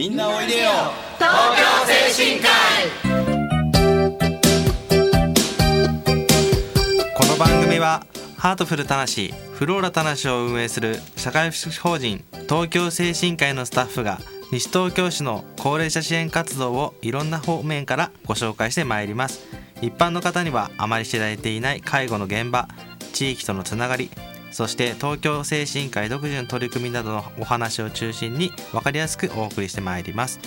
みんなおいでよ。東京精神科この番組はハートフルたなしフローラたなしを運営する社会福祉法人東京精神科医のスタッフが西東京市の高齢者支援活動をいろんな方面からご紹介してまいります。一般の方にはあまり知られていない介護の現場地域とのつながりそして東京精神科医独自の取り組みなどのお話を中心に分かりやすくお送りしてまいります。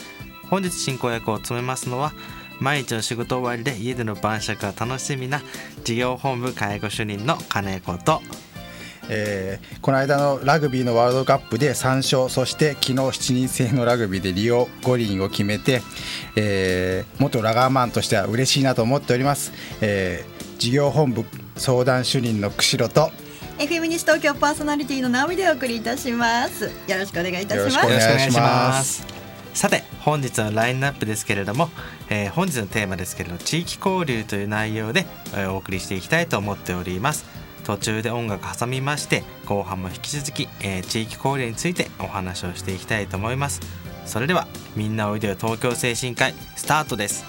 本日進行役を務めますのは毎日の仕事終わりで家での晩酌が楽しみな事業本部介護主任の金子と。えーこの間のラグビーのワールドカップで3勝そして昨日7人制のラグビーでリオ五輪を決めて、えー元ラガーマンとしては嬉しいなと思っております、えー事業本部相談主任の釧路と FM 西東京パーソナリティの直美でお送りいたします。よろしくお願いいたします。よろしくお願いします。さて本日のラインナップですけれども、えー本日のテーマですけれど地域交流という内容で、えーお送りしていきたいと思っております。途中で音楽挟みまして後半も引き続き、えー地域交流についてお話をしていきたいと思います。それではみんなおいでよ東京精神科医スタートです。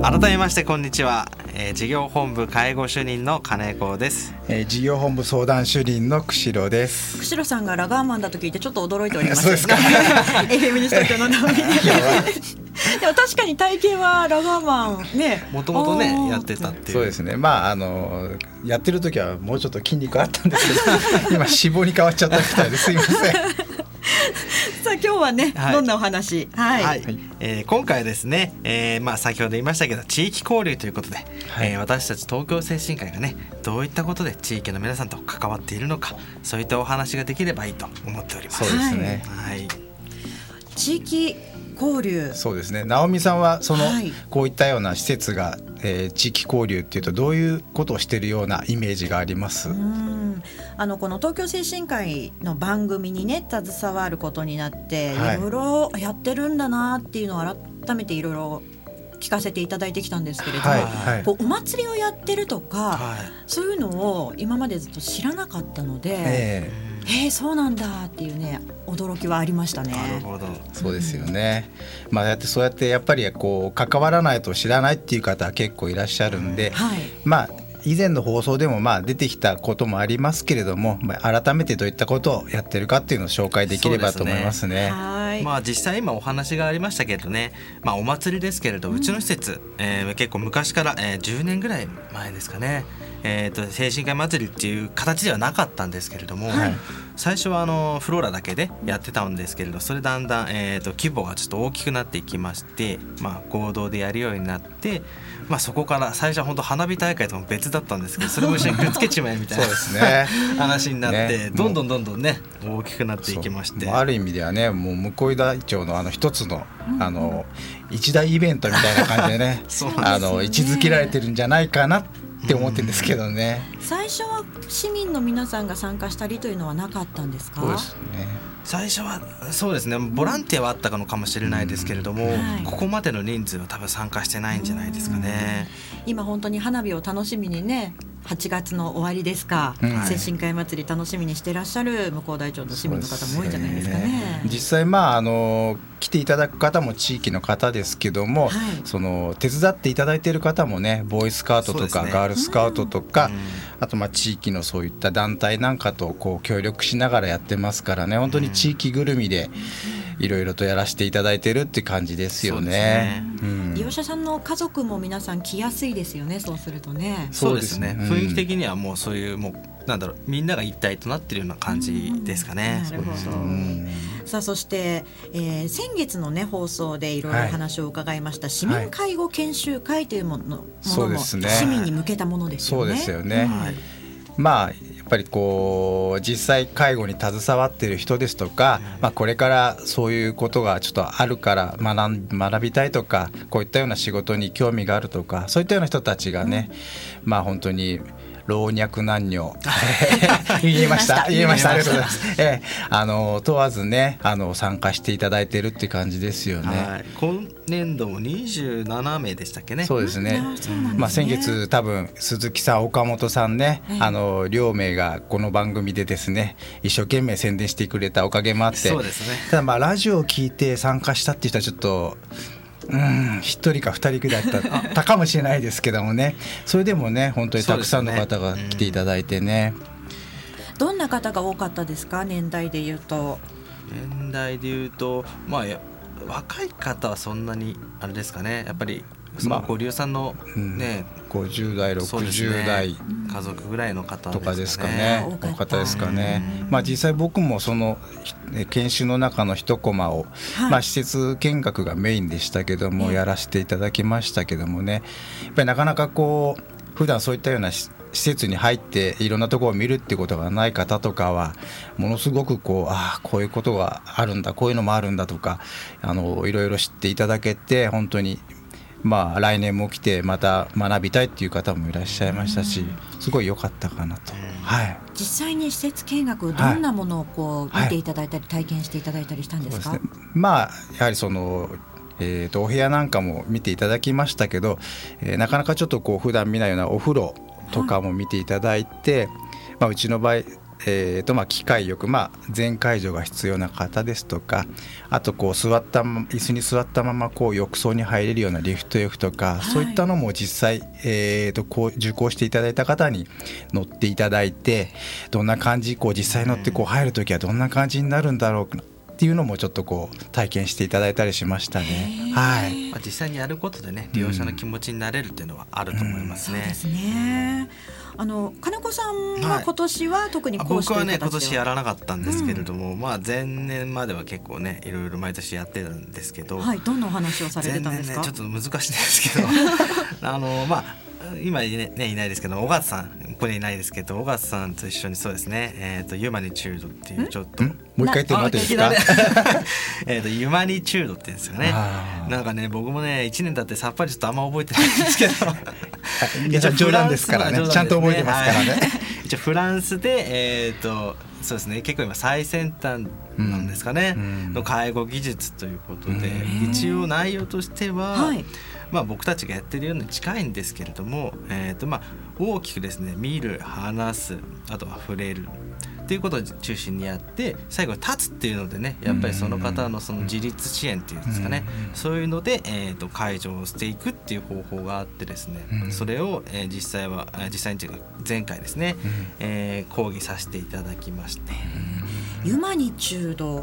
改めましてこんにちは、えー事業本部介護主任の金子です。えー事業本部相談主任の釧路です。釧路さんがラガーマンだと聞いてちょっと驚いておりますそうですか。FM 西東京ので。でも確かに体型はラガーマンね。もともとねやってたっていう。そうですね。まああのやってる時はもうちょっと筋肉あったんですけど 今脂肪に変わっちゃったみたいですいませんさあ今日はね、はい。どんなお話？はい、はい、えー今回はですね、えーまあ、先ほど言いましたけど地域交流ということで、はい。えー私たち東京精神科医がねどういったことで地域の皆さんと関わっているのかそういったお話ができればいいと思っております。そうですね、はい、地域交流。そうですね。直美さんはその、はい。こういったような施設が、えー地域交流っていうとどういうことをしているようなイメージがあります、うん。あのこの東京精神科医の番組にね携わることになって、はい。い、ろいろやってるんだなっていうのを改めていろいろ聞かせていただいてきたんですけれども、はいはい。こうお祭りをやってるとか、はい。そういうのを今までずっと知らなかったので、ええーそうなんだっていうね驚きはありましたね。なるほど。えそうですよね、まあやってそうやってやっぱりこう関わらないと知らないっていう方は結構いらっしゃるんで、はいまあ以前の放送でもまあ出てきたこともありますけれども、まあ、改めてどういったことをやってるかっていうのを紹介できればと思いますね。はい、まあ実際今お話がありましたけどね、まあ、お祭りですけれど、うちの施設、えー結構昔から、えー10年ぐらい前ですかね、えー、と精神科医祭りっていう形ではなかったんですけれども、はい。最初はあのフローラだけでやってたんですけれどそれだんだん、えー、と規模がちょっと大きくなっていきまして、まあ、合同でやるようになって、まあ、そこから最初は本当花火大会とも別だったんですけどそれも一緒にくっつけちまえみたいなそうですね。話になって、ね。どんどんどんどんね大きくなっていきまして。ある意味ではねもう向田町のあの一つの、あの一大イベントみたいな感じでね そうあの位置づけられてるんじゃないかなって思ってるんですけどね。最初は市民の皆さんが参加したりというのはなかったんですか？そうですね。最初はそうですね。ボランティアはあったのかもしれないですけれども、はい。ここまでの人数は多分参加してないんじゃないですかね。今本当に花火を楽しみにね8月の終わりですか、うん。精神科医祭り楽しみにしてらっしゃる向こう大町の市民の方も多いんじゃないですかね。実際まああの来ていただく方も地域の方ですけども、はい。その手伝っていただいている方もねボーイスカウトとか、ね。ガールスカウトとか、うん。あとまあ地域のそういった団体なんかとこう協力しながらやってますからね。本当に地域ぐるみでいろいろとやらせていただいてるって感じですよね。うん。利用者さんの家族も皆さん来やすいですよねそうするとね。そうですね。そうですね。雰囲気的にはもうそういうもうなんだろうみんなが一体となってるような感じですかね。なるほど。うん。さあそして、えー先月のね放送でいろいろお話を伺いました、市民介護研修会というもの,、ものもそうですね。市民に向けたものですよね。そうですよね。はい。まあぱりこう実際介護に携わっている人ですとか、まあ、これからそういうことがちょっとあるから学びたいとかこういったような仕事に興味があるとかそういったような人たちがね、まあ本当に老若男女。言いました。言いました。ありがとうございます、えー、あの問わずねあの参加していただいてるって感じですよね、はい、今年度も27名でしたっけね。そうですね、まあ先月多分鈴木さん岡本さんね、あの両名がこの番組でですね一生懸命宣伝してくれたおかげもあって。そうですね。ただまあラジオを聞いて参加したっていう人はちょっとうん。一人か二人くらいだった。かもしれないですけどもね。それでもね本当にたくさんの方が来ていただいてね。どんな方が多かったですか？年代でいうと。年代でいうとまあ若い方はそんなにあれですかね。やっぱりそのご利用さんのね、まあ、50代60代、ね、家族ぐらいの方、ね、とかですかね。多かったですかね、まあ、実際僕もその研修の中の一コマを、はい、まあ、施設見学がメインでしたけども、やらせていただきましたけどもね。やっぱりなかなかこう普段そういったような施設に入っていろんなところを見るってことがない方とかはものすごくこうああこういうことがあるんだこういうのもあるんだとかあのいろいろ知っていただけて本当にまあ、来年も来てまた学びたいっていう方もいらっしゃいましたしすごい良かったかなと、はい、実際に施設見学どんなものをこう見ていただいたり、体験していただいたりしたんですか、ね、まあやはりそのえーと、お部屋なんかも見ていただきましたけど、えー、なかなかちょっとこう普段見ないようなお風呂とかも見ていただいて、はい、まあ、うちの場合えーとまあ、機械よく、まあ、全介助が必要な方ですとかあとこう座った椅子に座ったままこう浴槽に入れるようなリフト浴とか、はい、そういったのも実際、えーと、こう受講していただいた方に乗っていただいてどんな感じこう実際乗ってこう入る時はどんな感じになるんだろうっていうのもちょっとこう体験していただいたりしましたね。はい。まあ実際にやることでね利用者の気持ちになれるっていうのはあると思いますね。うんうん、そうですね。あの金子さんは今年は特に講師僕はね今年やらなかったんですけれども、うん、まあ前年までは結構ねいろいろ毎年やってたんですけど、はい、どんなお話をされてたんですか？ね、ちょっと難しいですけど あのまあ今ねいないですけど小勝さんここにいないですけど小勝さんと一緒にそうですねえっ、ー、とユマニチュードっていうちょっともう一回言ってもらっていいですか？えっとユマニチュードって言うんですよね。なんかね僕もね一年経ってさっぱりちょっとあんま覚えてないんですけど 一応冗談ですからね。ちゃんと覚えてますからね、はい、一応フランスでえっ、ー、とそうですね。結構今最先端なんですかね、うん、の介護技術ということで、一応内容としては、はい。まあ、僕たちがやってるように近いんですけれども、えーとまあ、大きくですね見る話すあとは触れるっていうことを中心にやって最後立つっていうのでねやっぱりその方のその自立支援っていうんですかね。そういうので、えー、と解除をしていくっていう方法があってですねそれを、えー、実際は実際に前回ですね、えー、講義させていただきまして。ユマニチュード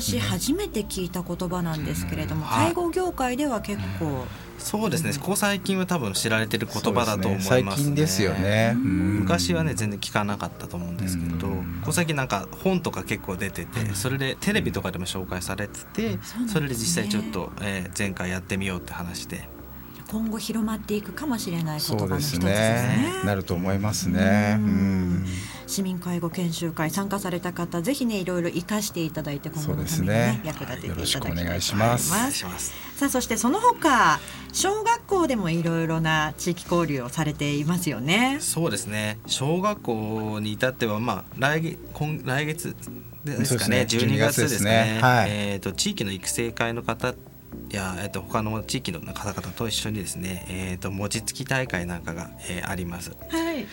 私初めて聞いた言葉なんですけれども、介護業界では結構そうですね、ここ最近は多分知られてる言葉だと思います、ね、最近ですよね、昔はね全然聞かなかったと思うんですけど、ここ最近なんか本とか結構出ててそれでテレビとかでも紹介されてて、それで実際ちょっと、えー、前回やってみようって話で。今後広まっていくかもしれない言葉の一つですね。すねなると思いますね。市民介護研修会参加された方、ぜひねいろいろ生かしていただいて今後のためにね、ね役立てていただきたいと思います。さあそしてその他小学校でもいろいろな地域交流をされていますよね。そうですね。小学校に至ってはまあ来月今来月ですかね、ね12月ですね。はい、えっ、ー、と地域の育成会の方いや、えっと、他の地域の方々と一緒にですね、えっと、餅つき大会なんかが、えー、あります。はい、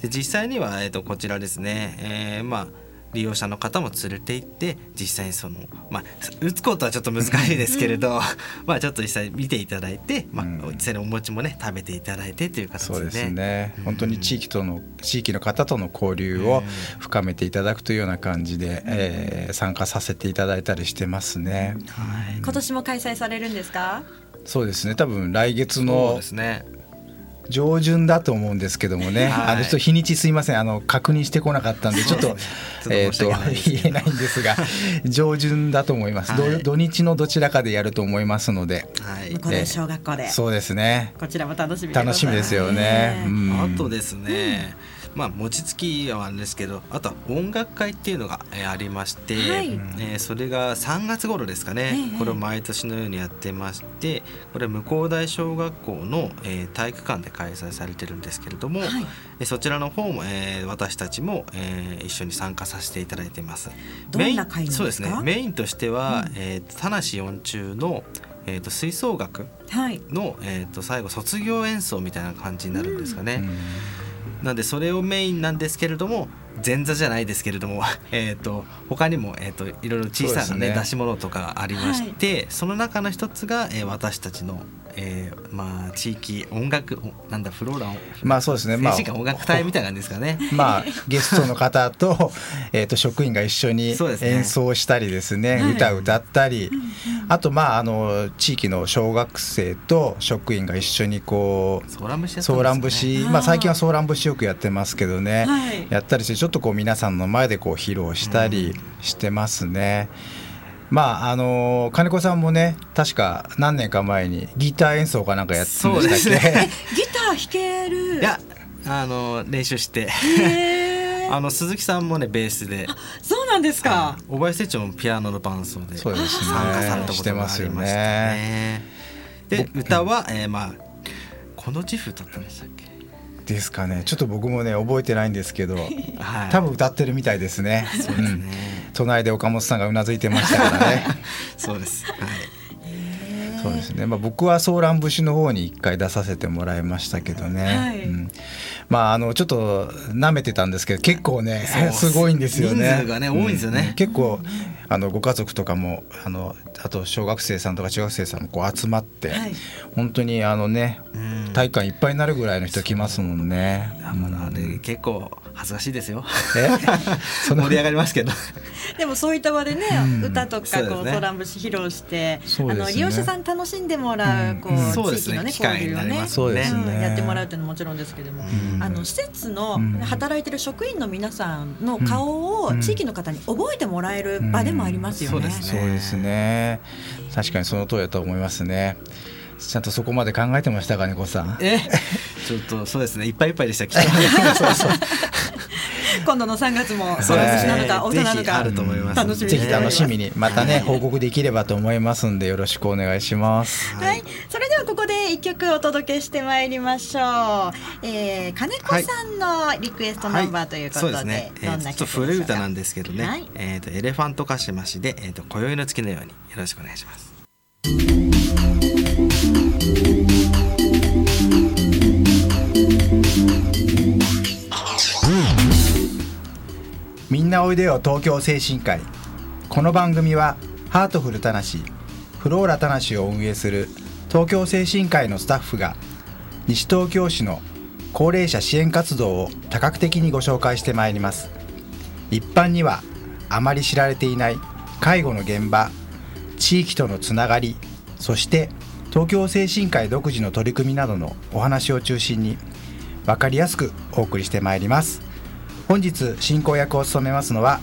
で実際には、えっと、こちらですね、えー、まあ利用者の方も連れて行って実際にそのまあ打つことはちょっと難しいですけれど、まあちょっと実際見ていただいて、まあ、実際にお餅もね食べていただいてという形で、ね、そうですね、本当に地域との地域の方との交流を深めていただくというような感じで、えー、参加させていただいたりしてますね、はい、今年も開催されるんですか？そうですね。多分来月のそうですね上旬だと思うんですけどもね、はい、あのちょっと日にちすいません。あの確認してこなかったんでちょっとえっと言えないんですが 上旬だと思います、はい、土日のどちらかでやると思いますので、はい、これ小学校で。そうですね。こちらも楽しみ楽しみですよね、うん、あとですね、まあ、餅つきはあるんですけどあとは音楽会っていうのが、えー、ありまして、はい、えー、それが3月頃ですかね、これを毎年のようにやってましてこれは向こう大小学校の、えー、体育館で開催されてるんですけれども、はい、そちらの方も、えー、私たちも、えー、一緒に参加させていただいています。どんな会そうですね。メインとしては、うん、えー、田無四中のえーと、吹奏楽の、はい、えーと、最後卒業演奏みたいな感じになるんですかね。うんなんでそれをメインなんですけれども前座じゃないですけれども、えーと、他にも、えーと、いろいろ小さなね、ね。出し物とかありまして、はい、その中の一つが、えー、私たちの、えー、まあ地域音楽なんだフローランまあそうですね。まあ音楽隊みたいなんですかね。まあゲストの方と えと職員が一緒に演奏したりですね、ね、歌歌ったり、あとまああの地域の小学生と職員が一緒にこうソーラン節、ね、ソーラン節。まあ最近はソーラン節よくやってますけどね、はい、やったりしてちょっとこう皆さんの前でこう披露したりしてますね。うんまああの金子さんもね確か何年か前にギター演奏かなんかやってましたっけ、ね、ギター弾ける。いやあの練習して。あの鈴木さんもねベースで。そうなんですか。小林成長もピアノの伴奏で。参加されたことがありましたね。で歌は、えー、まあこの自負歌ったんでしたっけ？ですかね。ちょっと僕もね覚えてないんですけど、はい、多分歌ってるみたいですね。そうですね、うん、隣で岡本さんがうなずいてましたからね。そうです。はい。そうですね。まあ僕はソーラン節の方に一回出させてもらいましたけどね。はい、うん、まああのちょっと舐めてたんですけど結構ねすごいんですよね。人数がね多いんですよね。うん、結構あのご家族とかもあのあと小学生さんとか中学生さんもこう集まって、はい、本当にあのね、体育館いっぱいになるぐらいの人来ますもんね。まだね結構恥ずかしいですよ。盛り上がりますけど。でもそういった場でね、歌とかこうトラン節披露して、あの利用者さん楽しんでもらうこう地域のね交流をねそうですね。やってもらうっていうのももちろんですけども、あの施設の働いてる職員の皆さんの顔を地域の方に覚えてもらえる場でもありますよね。そうですね。確かにその通りだと思いますね。ちゃんとそこまで考えてましたかね、こさん？え、ちょっとそうですね、いっぱいいっぱいでした。今度の3月もそうですなのか大人なのか楽しみぜひ楽しみにまたね報告できればと思いますんでよろしくお願いします。はい、それではここで一曲お届けしてまいりましょう。えー、金子さんのリクエストナンバーということで、はい。ね、どんな曲古い歌なんですけどね、はい、えっ、ー、とエレファントカシマシでえっ、ー、と今宵の月のようによろしくお願いします。みんなおいでよ東京精神科医。この番組はハートフルたなしフローラたなしを運営する東京精神科医のスタッフが西東京市の高齢者支援活動を多角的にご紹介してまいります。一般にはあまり知られていない介護の現場地域とのつながりそして東京精神科医独自の取り組みなどのお話を中心に分かりやすくお送りしてまいります。本日進行役を務めますのは、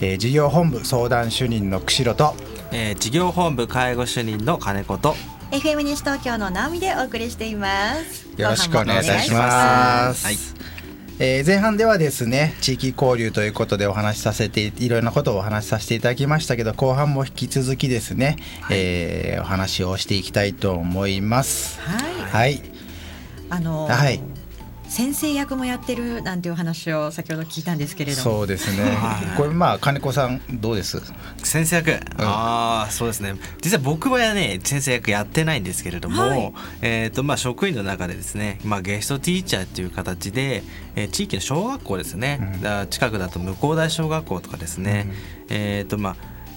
えー、事業本部相談主任の釧路と、えー、事業本部介護主任の金子と FM 西東京の直美でお送りしています。よろしくお願いいたします。はい、えー、前半ではですね地域交流ということでお話しさせていろいろなことをお話しさせていただきましたけど後半も引き続きですね、はい、えー、お話をしていきたいと思います。はい、はい、あのー、はい先生役もやってるなんていう話を先ほど聞いたんですけれども。そうですね、これまあ金子さんどうです？先生役、うん、ああそうですね。実は僕はね先生役やってないんですけれども、はい、えーとまあ、職員の中でですね、まあ、ゲストティーチャーっていう形で、えー、地域の小学校ですね、うん、近くだと向大小学校とかですね、うん、えっ、ー、とまあ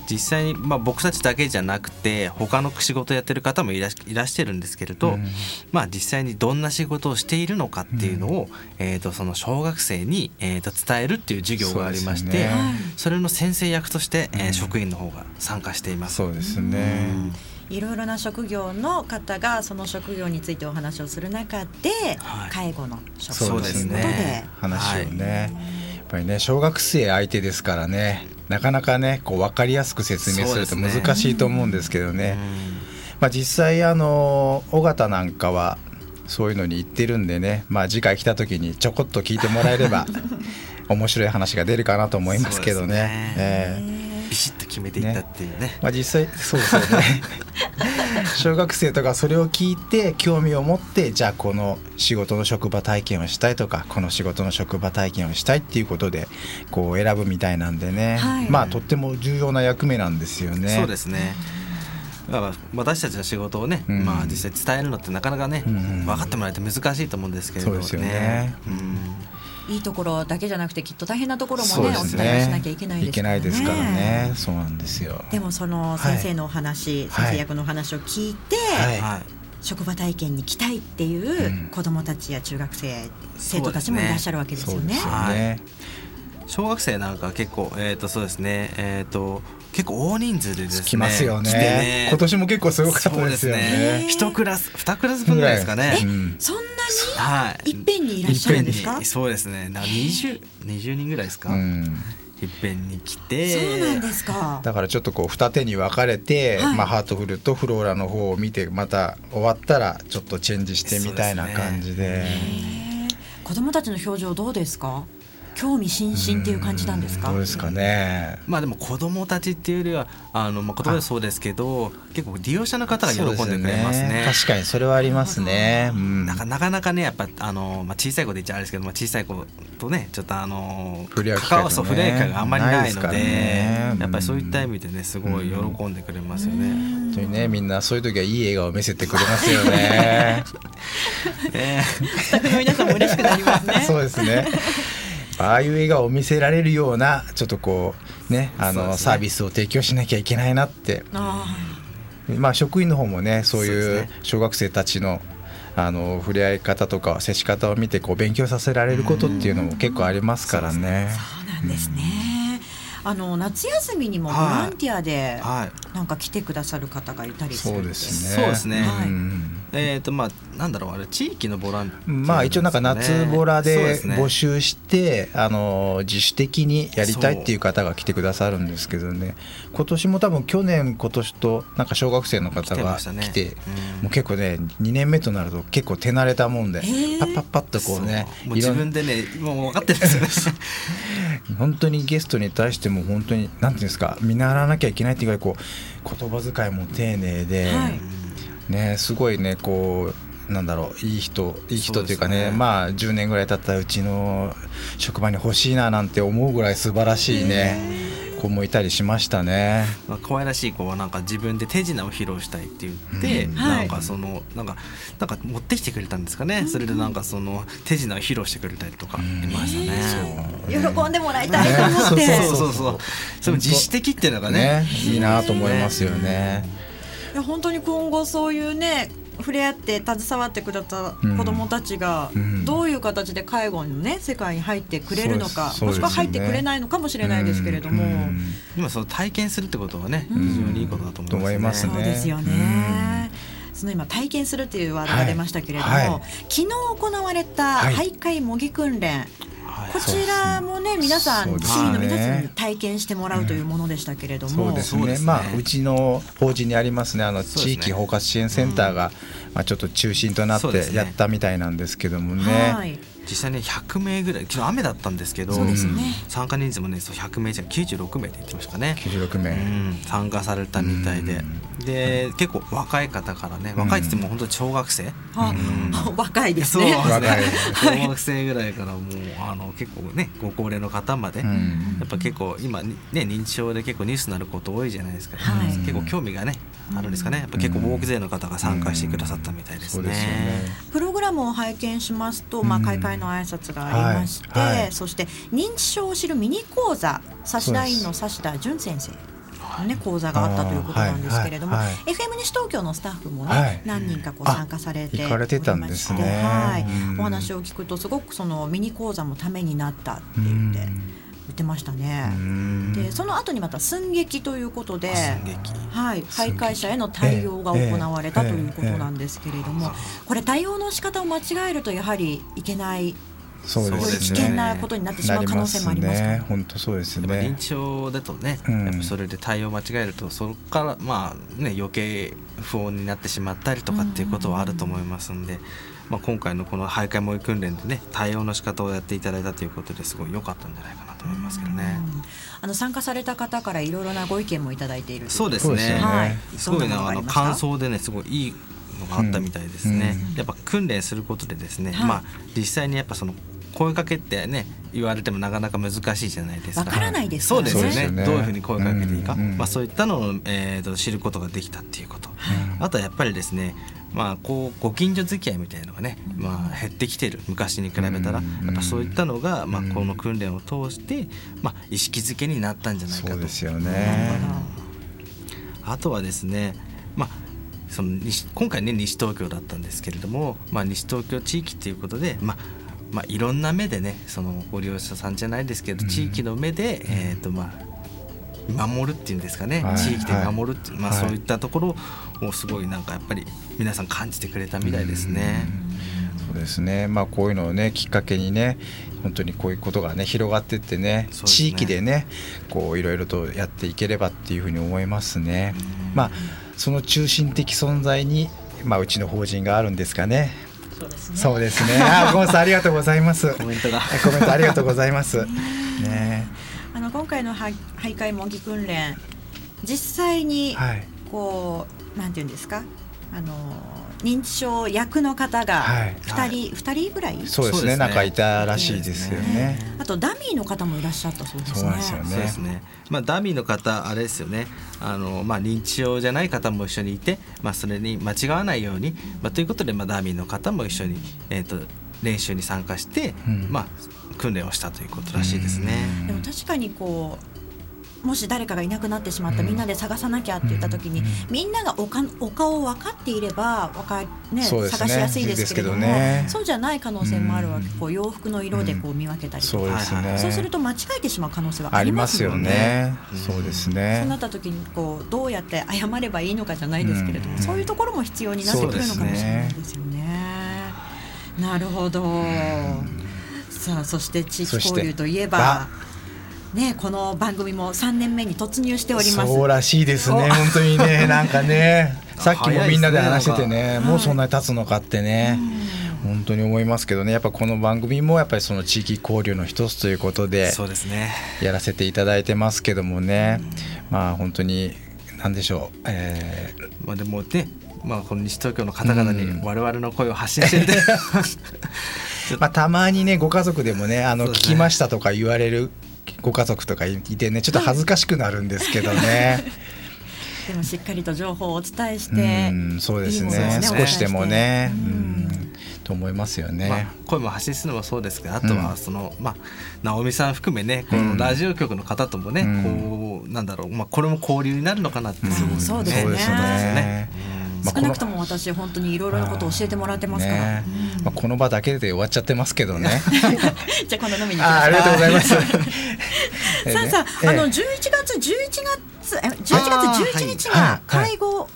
実際に、まあ、僕たちだけじゃなくて他の仕事やってる方もいらいらしてるんですけれど、うん、まあ、実際にどんな仕事をしているのかっていうのを、うん、えー、とその小学生に、えー、と伝えるっていう授業がありまして、ね、それの先生役として、えー、職員の方が参加しています。そうですね、いろいろな職業の方がその職業についてお話をする中で、はい、介護の職業ということで、ね、話をね、はい。っぱりね小学生相手ですからねなかなかねこう分かりやすく説明すると難しいと思うんですけどね、ねまあ、実際あの尾形なんかはそういうのに行ってるんでね。まあ次回来た時にちょこっと聞いてもらえれば 面白い話が出るかなと思いますけどね。ね。えー、ビシッと決めていったっていうね。ねまあ実際そうですよね。小学生とかそれを聞いて興味を持ってじゃあこの仕事の職場体験をしたいとかこの仕事の職場体験をしたいっていうことでこう選ぶみたいなんでね、はい、まあとっても重要な役目なんですよね。そうですね。だから私たちの仕事をね、うん、まあ実際伝えるのってなかなかね、うん、分かってもらえて難しいと思うんですけれどもね。そうですよね。うんいいところだけじゃなくてきっと大変なところもね、ね、お伝えしなきゃいけないですからね。いけないですからね。そうなんですよ。でもその先生のお話、はい、先生役のお話を聞いて、はい、職場体験に来たいっていう子どもたちや中学生、うん、生徒たちもいらっしゃるわけですよね。ね小学生なんか結構えっ、ー、とそうですねえっ、ー、と結構大人数でですね来ますよね。ね。今年も結構すごかったですよね。一、クラス二クラス分ぐらいですかね、うん、そんなに、はい、いっぺんにいらっしゃるんですか？そうですね。二十二十人ぐらいですか、うん。いっぺんに来て。そうなんですか。だからちょっとこう二手に分かれて、はい、まあ、ハートフルとフローラの方を見てまた終わったらちょっとチェンジしてみたいな感じで、ね、子供たちの表情どうですか？興味津々っていう感じなんですか？そうですかね。まあでも子供たちっていうよりはあのまあ子供はそうですけど結構利用者の方が喜んでくれますね。すね確かにそれはありますね。うん、なかなかなかねやっぱあのまあ小さい子で言っちゃあれですけどまあ小さい子とねちょっとあの触れ合い関わ触れ合いがあんまりないので、ね、やっぱりそういった意味でねすごい喜んでくれますよね。本当にねみんなそういう時はいい笑顔を見せてくれますよね。えー、スタッフの皆さんも嬉しくなりますね。そうですね。ああいう笑顔を見せられるようなちょっとこうねあの、ね、サービスを提供しなきゃいけないなって。まあ職員の方もねそういう小学生たちのあの触れ合い方とか接し方を見てこう勉強させられることっていうのも結構ありますからね。そうなんですね、あの夏休みにもボランティアでなんか来てくださる方がいたりするそうですね。そうですね。はい、えっ、ー、とまあなんだろうあれ地域のボランティア、ね、まあ一応なんか夏ボラで募集して、ね、あの自主的にやりたいっていう方が来てくださるんですけどね。今年も多分去年今年となんか小学生の方が来て、ね。うん、もう結構ね2年目となると結構手慣れたもんで、パッパッパッとこうね。う。もう自分でねもう分かってるんですよね。本当にゲストに対しても本当に何ていうんですか見習わなきゃいけないっていうぐらいこう言葉遣いも丁寧で、はい、ねすごいねこうなんだろういい人いい人というかね、ね、まあ10年ぐらい経ったうちの職場に欲しいななんて思うぐらい素晴らしいね。子もいたりしましたね。まあ可愛らしい子はなんか自分で手品を披露したいって言って、うん、なんかそのなんかなんか持ってきてくれたんですかね。それでなんかその手品を披露してくれたりとかいましたね。喜んでもらいたいと思って。そうそうそう。その自主的っていうのがねいいなと思いますよね。いや本当に今後そういうね触れ合って携わってくれた子どもたちがどういう形で介護のね世界に入ってくれるのか、もしくは入ってくれないのかもしれないですけれども、今その体験するってことはね、非常にいいことだと思いますね。そうですよね。その今体験するというワードが出ましたけれども、昨日行われた徘徊模擬訓練、こちらもね皆さん市民の皆さんに体験してもらうというものでしたけれども、そうですね。まあうちの法人にありますねあの地域包括支援センターが、まあちょっと中心となってやったみたいなんですけどもね。はい実際ね100名ぐらい昨日雨だったんですけど、ね、参加人数もねそう100名じゃ96名って言ってましたかね。96名、うん、参加されたみたいで、で結構若い方からね若いって言っても本当に小学生、若いですね。若い。小学生ぐらいからもうあの結構ねご高齢の方まで、やっぱ結構今ね認知症で結構ニュースになること多いじゃないですか、はい、結構興味がねあるんですかね。やっぱ結構大勢の方が参加してくださったみたいですね。プログラムを拝見しますと、まあ、開会の挨拶がありまして、はいはい、そして認知症を知るミニ講座指導員の指田淳先生の、ね、講座があったということなんですけれども、はいはい、FM 西東京のスタッフもね、はい、何人かこう参加されておりまして、ね、はい、お話を聞くとすごくそのミニ講座もためになったって言って。言ってましたね。でその後にまた寸劇ということで、はい、徘徊者への対応が行われたということなんですけれども、これ対応の仕方を間違えるとやはりいけないそうですね、危険なことになってしまう可能性もありますから、ね、本当そうですね。認知症だとね、うん、やっぱそれで対応間違えるとそこからまあね余計不穏になってしまったりとかっていうことはあると思いますんで、まあ、今回のこの徘徊模擬訓練でね対応の仕方をやっていただいたということですごい良かったんじゃないかなと思いますけどね。あの参加された方からいろいろなご意見もいただいているそうですね。はい、すごいなあの感想でねすごいいいのがあったみたいですね。うん、やっぱ訓練することでですね、はい、まあ実際にやっぱその声かけってね言われてもなかなか難しいじゃないですか。わからないです、ね、そうですよね、ね、どういうふうに声かけていいか、うん。うん、まあそういったのを、えーと、知ることができたっていうこと、うん、あとはやっぱりですねまあ、こうご近所付き合いみたいなのがね、まあ、減ってきてる。昔に比べたら。やっぱそういったのが、まあ、この訓練を通して、まあ、意識づけになったんじゃないかと。そうですよね。あとはですね、まあその西今回ね西東京だったんですけれども、まあ、西東京地域っていうことで、まあまあ、いろんな目でねそのご利用者さんじゃないですけど、地域の目で、えーとまあ、守るっていうんですかね、はい、地域で守るって、はい、まあ、そういったところをすごいなんかやっぱり皆さん感じてくれたみたいですね。そうですね、まあ、こういうのをねきっかけにね本当にこういうことがね広がっていってね、ね、地域でねこういろいろとやっていければっていうふうに思いますね。まあその中心的存在に、まあ、うちの法人があるんですかね。そうですね。そうですね。あ、ゴンさんありがとうございます。コメントが。コメントありがとうございます。ね。今回の徘徊模擬訓練、実際にこう、はい、なんていうんですか、あの認知症役の方が2人、二、はい、人ぐらい？そうですね。なんかいたらしいですよね、あとダミーの方もいらっしゃったそうですね。そうですね。まあダミーの方あれですよね。あの、まあ、認知症じゃない方も一緒にいて、まあ、それに間違わないように、まあ、ということで、まあ、ダミーの方も一緒に、えーと、練習に参加して、うん、まあ、訓練をしたということらしいですね。でも確かにこうもし誰かがいなくなってしまった、みんなで探さなきゃって言った時に、みんながおかお顔を分かっていればわか、ね、探しやすいですけれども、ね、そうじゃない可能性もあるわけ、こう洋服の色でこう見分けたりとか、そうね、そうすると間違えてしまう可能性はありますよね。そうですね。そうなった時にこうどうやって謝ればいいのかじゃないですけれども、そういうところも必要になってくるのかもしれないですよね。なるほど、さあそして地域交流といえば。ね、この番組も3年目に突入しております。そうらしいですね本当にね。なんかねさっきもみんなで話しててねもうそんなに経つのかってね、本当に思いますけどね。やっぱこの番組もやっぱりその地域交流の一つということでそうですね。やらせていただいてますけどもね、まあ本当に何でしょう、えー、まあでもねまあ、この西東京の方々に我々の声を発信してる、うん、まあ、たまにねご家族でもねあの、聞きましたとか言われるご家族とかいてねちょっと恥ずかしくなるんですけどね。でもしっかりと情報をお伝えして、うそうですね、ね、少しでもね、と思いますよね、まあ、声も発信するのもそうですけどあとはその、うん、まあ直美さん含めねこのラジオ局の方ともね、うん、こうなんだろう、まあ、これも交流になるのかなって、うん、そうですね。少なくとも私本当にいろいろなことを教えてもらってますから、ねうん、まあ、この場だけで終わっちゃってますけどね。じゃあ今度飲みにあありがとうございます。さあさあ、あの11月11月11月11日が介護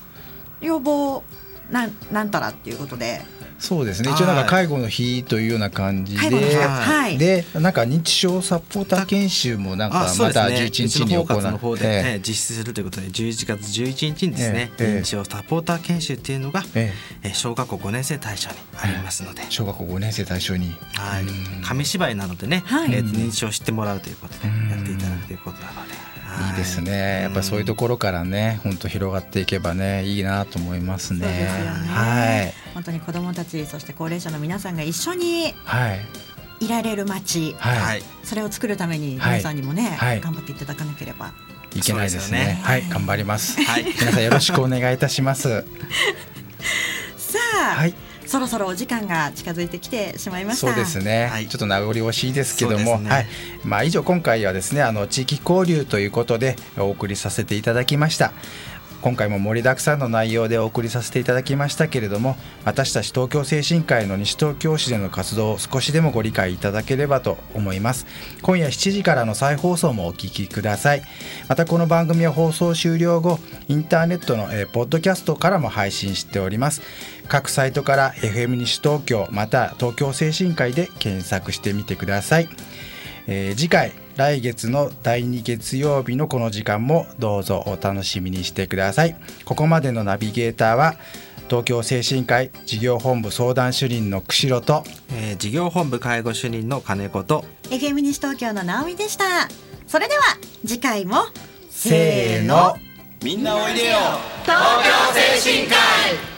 予防なんなんたらっていうことでそうですね。一応なんか介護の日というような感じで、はい、でなんか認知症サポーター研修もなんかまた11日に行って、ね、実施するということで11月11日にですね、えー、認知症サポーター研修っていうのが、えー、小学校5年生対象にありますので、小学校5年生対象に、はい、紙芝居なのでね、はい、えー、認知症を知ってもらうということでやっていただくということなので。いいですね。やっぱそういうところからね、本当広がっていけばね、いいなと思いますね。すねはい。本当に子どもたち、そして高齢者の皆さんが一緒に。はい。いられる街、はい、それを作るために皆さんにもね、はい、頑張っていただかなければいけないですね。すねはい、頑張ります。はい、皆さんよろしくお願いいたします。さあ、はい、そろそろお時間が近づいてきてしまいました。そうですね、はい、ちょっと名残惜しいですけども、ね、はい。まあ、以上今回はですねあの地域交流ということでお送りさせていただきました。今回も盛りだくさんの内容でお送りさせていただきましたけれども私たち東京精神科医の西東京市での活動を少しでもご理解いただければと思います。今夜7時からの再放送もお聞きください。またこの番組は放送終了後インターネットの、えー、ポッドキャストからも配信しております各サイトから FM 西東京また東京精神科医で検索してみてください、えー、次回来月の第2月曜日のこの時間もどうぞお楽しみにしてください。ここまでのナビゲーターは東京精神科医事業本部相談主任の釧路と、えー、事業本部介護主任の金子と FM 西東京の直美でした。それでは次回もせーの。みんなおいでよ。東京精神科医